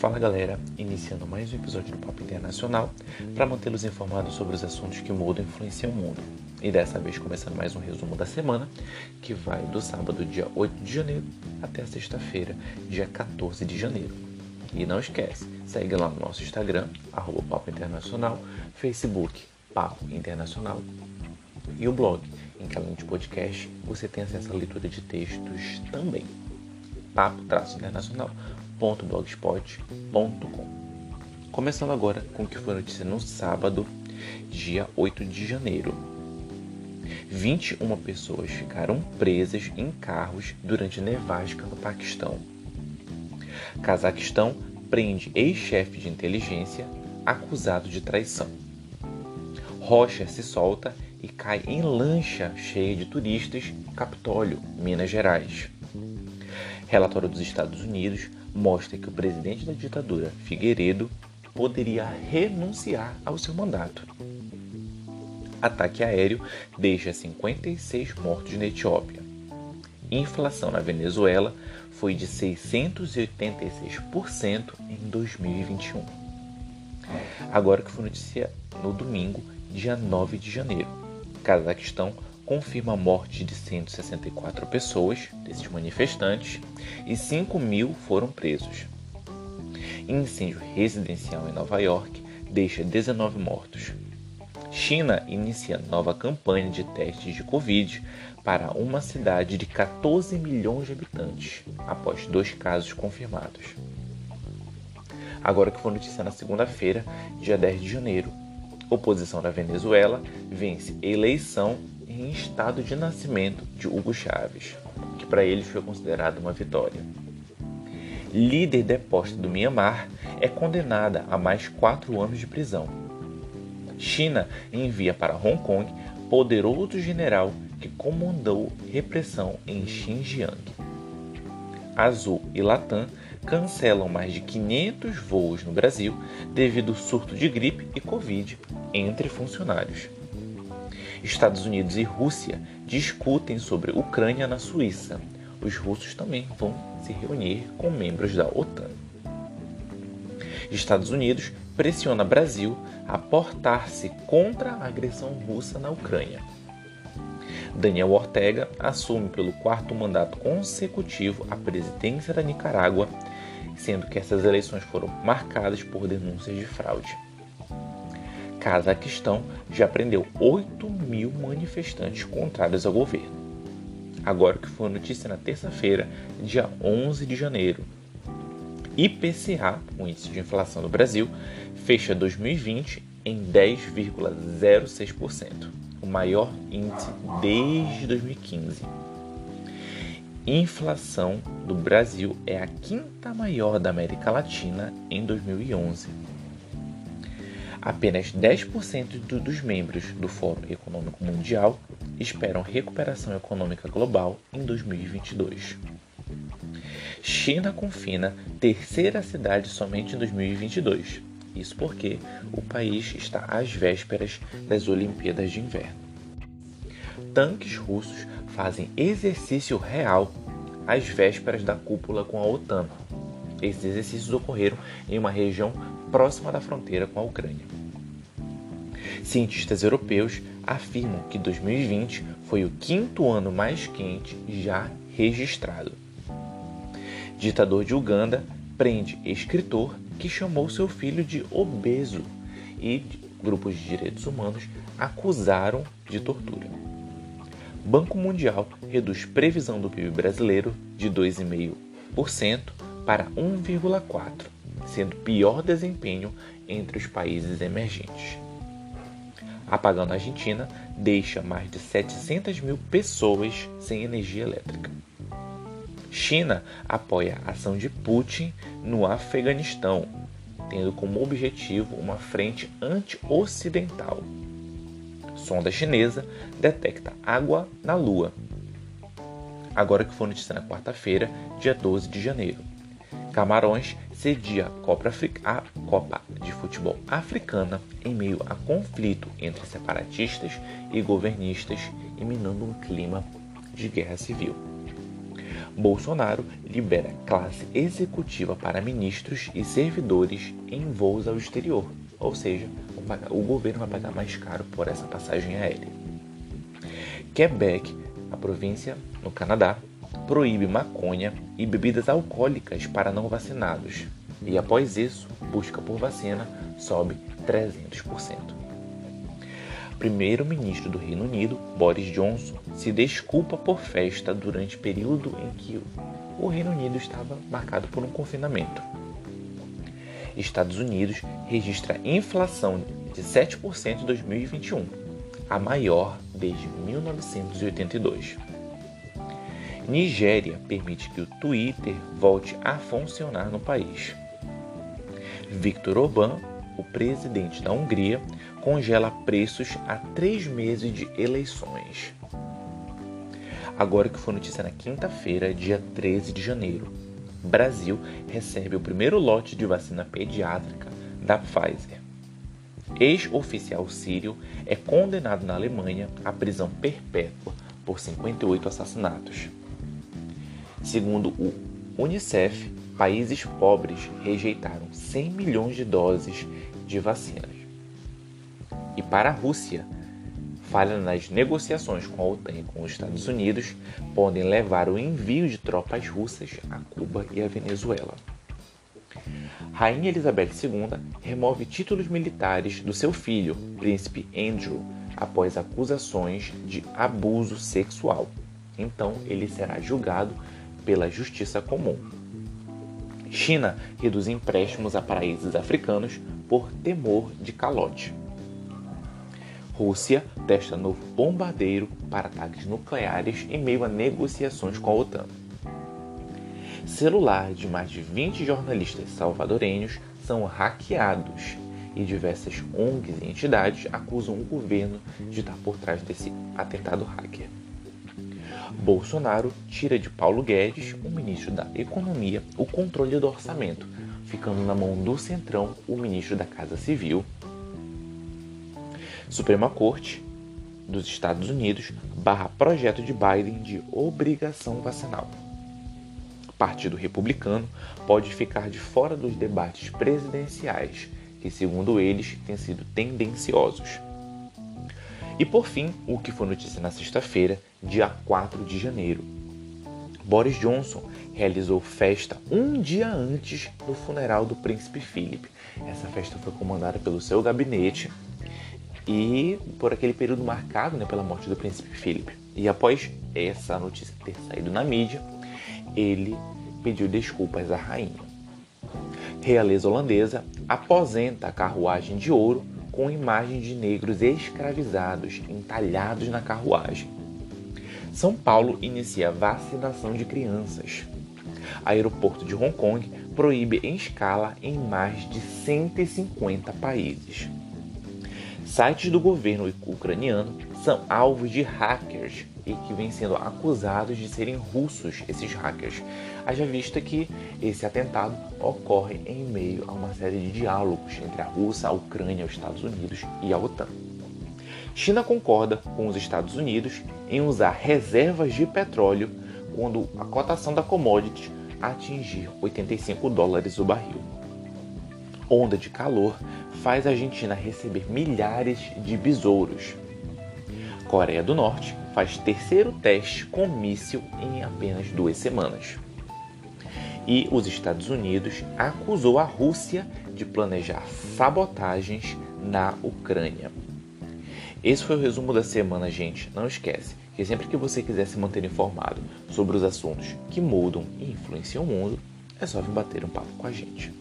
Fala galera, iniciando mais um episódio do Papo Internacional para mantê-los informados sobre os assuntos que mudam e influenciam o mundo. E dessa vez começando mais um resumo da semana, que vai do sábado, dia 8 de janeiro, até sexta-feira, dia 14 de janeiro. E não esquece, segue lá no nosso Instagram, arroba Papo Internacional, Facebook, Papo Internacional e o blog, em que além de podcast, você tem acesso à leitura de textos também. papo-internacional.blogspot.com Começando agora com o que foi notícia no sábado, dia 8 de janeiro. 21 pessoas ficaram presas em carros durante nevasca no Paquistão. Cazaquistão prende ex-chefe de inteligência acusado de traição. Rocha se solta e cai em lancha cheia de turistas Capitólio, Minas Gerais. Relatório dos Estados Unidos mostra que o presidente da ditadura, Figueiredo, poderia renunciar ao seu mandato. Ataque aéreo deixa 56 mortos na Etiópia. Inflação na Venezuela foi de 686% em 2021. Agora que foi notícia no domingo, dia 9 de janeiro. Cazaquistão confirma a morte de 164 pessoas, desses manifestantes, e 5 mil foram presos. Incêndio residencial em Nova York deixa 19 mortos. China inicia nova campanha de testes de Covid para uma cidade de 14 milhões de habitantes, após dois casos confirmados. Agora que foi notícia na segunda-feira, dia 10 de janeiro, oposição da Venezuela vence eleição em estado de nascimento de Hugo Chávez, que para eles foi considerado uma vitória. Líder deposta do Myanmar é condenada a mais quatro anos de prisão. China envia para Hong Kong poderoso general que comandou repressão em Xinjiang. Azul e Latam cancelam mais de 500 voos no Brasil devido ao surto de gripe e Covid entre funcionários. Estados Unidos e Rússia discutem sobre Ucrânia na Suíça. Os russos também vão se reunir com membros da OTAN. Estados Unidos pressiona Brasil a portar-se contra a agressão russa na Ucrânia. Daniel Ortega assume pelo quarto mandato consecutivo a presidência da Nicarágua sendo que essas eleições foram marcadas por denúncias de fraude. Cazaquistão já prendeu 8 mil manifestantes contrários ao governo. Agora que foi notícia na terça-feira, dia 11 de janeiro. IPCA, o índice de inflação do Brasil, fecha 2020 em 10,06%, o maior índice desde 2015 inflação do Brasil é a quinta maior da América Latina em 2011. Apenas 10% dos membros do Fórum Econômico Mundial esperam recuperação econômica global em 2022. China confina terceira cidade somente em 2022. Isso porque o país está às vésperas das Olimpíadas de Inverno. Tanques russos fazem exercício real às vésperas da cúpula com a OTAN. Esses exercícios ocorreram em uma região próxima da fronteira com a Ucrânia. Cientistas europeus afirmam que 2020 foi o quinto ano mais quente já registrado. Ditador de Uganda prende escritor que chamou seu filho de obeso e grupos de direitos humanos acusaram de tortura. Banco Mundial reduz previsão do PIB brasileiro de 2,5% para 1,4%, sendo pior desempenho entre os países emergentes. Apagão na Argentina deixa mais de 700 mil pessoas sem energia elétrica. China apoia a ação de Putin no Afeganistão, tendo como objetivo uma frente anti-ocidental sonda chinesa detecta água na Lua. Agora que foi notícia na quarta-feira, dia 12 de janeiro. Camarões cedia a Copa, de Futebol Africana em meio a conflito entre separatistas e governistas e minando um clima de guerra civil. Bolsonaro libera classe executiva para ministros e servidores em voos ao exterior, ou seja, o governo vai pagar mais caro por essa passagem aérea. Quebec, a província no Canadá, proíbe maconha e bebidas alcoólicas para não vacinados, e após isso, busca por vacina sobe 300%. Primeiro-ministro do Reino Unido, Boris Johnson, se desculpa por festa durante período em que o Reino Unido estava marcado por um confinamento. Estados Unidos registra inflação de 7% em 2021, a maior desde 1982. Nigéria permite que o Twitter volte a funcionar no país. Viktor Orbán, o presidente da Hungria, congela preços a três meses de eleições. Agora que foi notícia na quinta-feira, dia 13 de janeiro, Brasil recebe o primeiro lote de vacina pediátrica da Pfizer. Ex-oficial sírio é condenado na Alemanha à prisão perpétua por 58 assassinatos. Segundo o Unicef, países pobres rejeitaram 100 milhões de doses de vacinas. E para a Rússia, falha nas negociações com a OTAN e com os Estados Unidos podem levar o envio de tropas russas a Cuba e a Venezuela. Rainha Elizabeth II remove títulos militares do seu filho, príncipe Andrew, após acusações de abuso sexual. Então ele será julgado pela justiça comum. China reduz empréstimos a países africanos por temor de calote. Rússia testa novo bombardeiro para ataques nucleares em meio a negociações com a OTAN. Celular de mais de 20 jornalistas salvadorenhos são hackeados e diversas ONGs e entidades acusam o governo de estar por trás desse atentado hacker. Bolsonaro tira de Paulo Guedes, o ministro da Economia, o controle do orçamento, ficando na mão do Centrão o ministro da Casa Civil, Suprema Corte dos Estados Unidos barra projeto de Biden de obrigação vacinal. Partido Republicano pode ficar de fora dos debates presidenciais, que, segundo eles, têm sido tendenciosos. E por fim, o que foi notícia na sexta-feira, dia 4 de janeiro. Boris Johnson realizou festa um dia antes do funeral do príncipe Philip. Essa festa foi comandada pelo seu gabinete e por aquele período marcado né, pela morte do príncipe Philip. E após essa notícia ter saído na mídia, ele pediu desculpas à rainha. Realeza holandesa aposenta a carruagem de ouro com imagens de negros escravizados entalhados na carruagem. São Paulo inicia vacinação de crianças. Aeroporto de Hong Kong proíbe em escala em mais de 150 países. Sites do governo ucraniano são alvos de hackers e que vêm sendo acusados de serem russos, esses hackers. Haja vista que esse atentado ocorre em meio a uma série de diálogos entre a Rússia, a Ucrânia, os Estados Unidos e a OTAN. China concorda com os Estados Unidos em usar reservas de petróleo quando a cotação da commodity atingir 85 dólares o barril. Onda de calor faz a Argentina receber milhares de besouros. Coreia do Norte faz terceiro teste com míssil em apenas duas semanas. E os Estados Unidos acusou a Rússia de planejar sabotagens na Ucrânia. Esse foi o resumo da semana, gente. Não esquece que sempre que você quiser se manter informado sobre os assuntos que mudam e influenciam o mundo, é só vir bater um papo com a gente.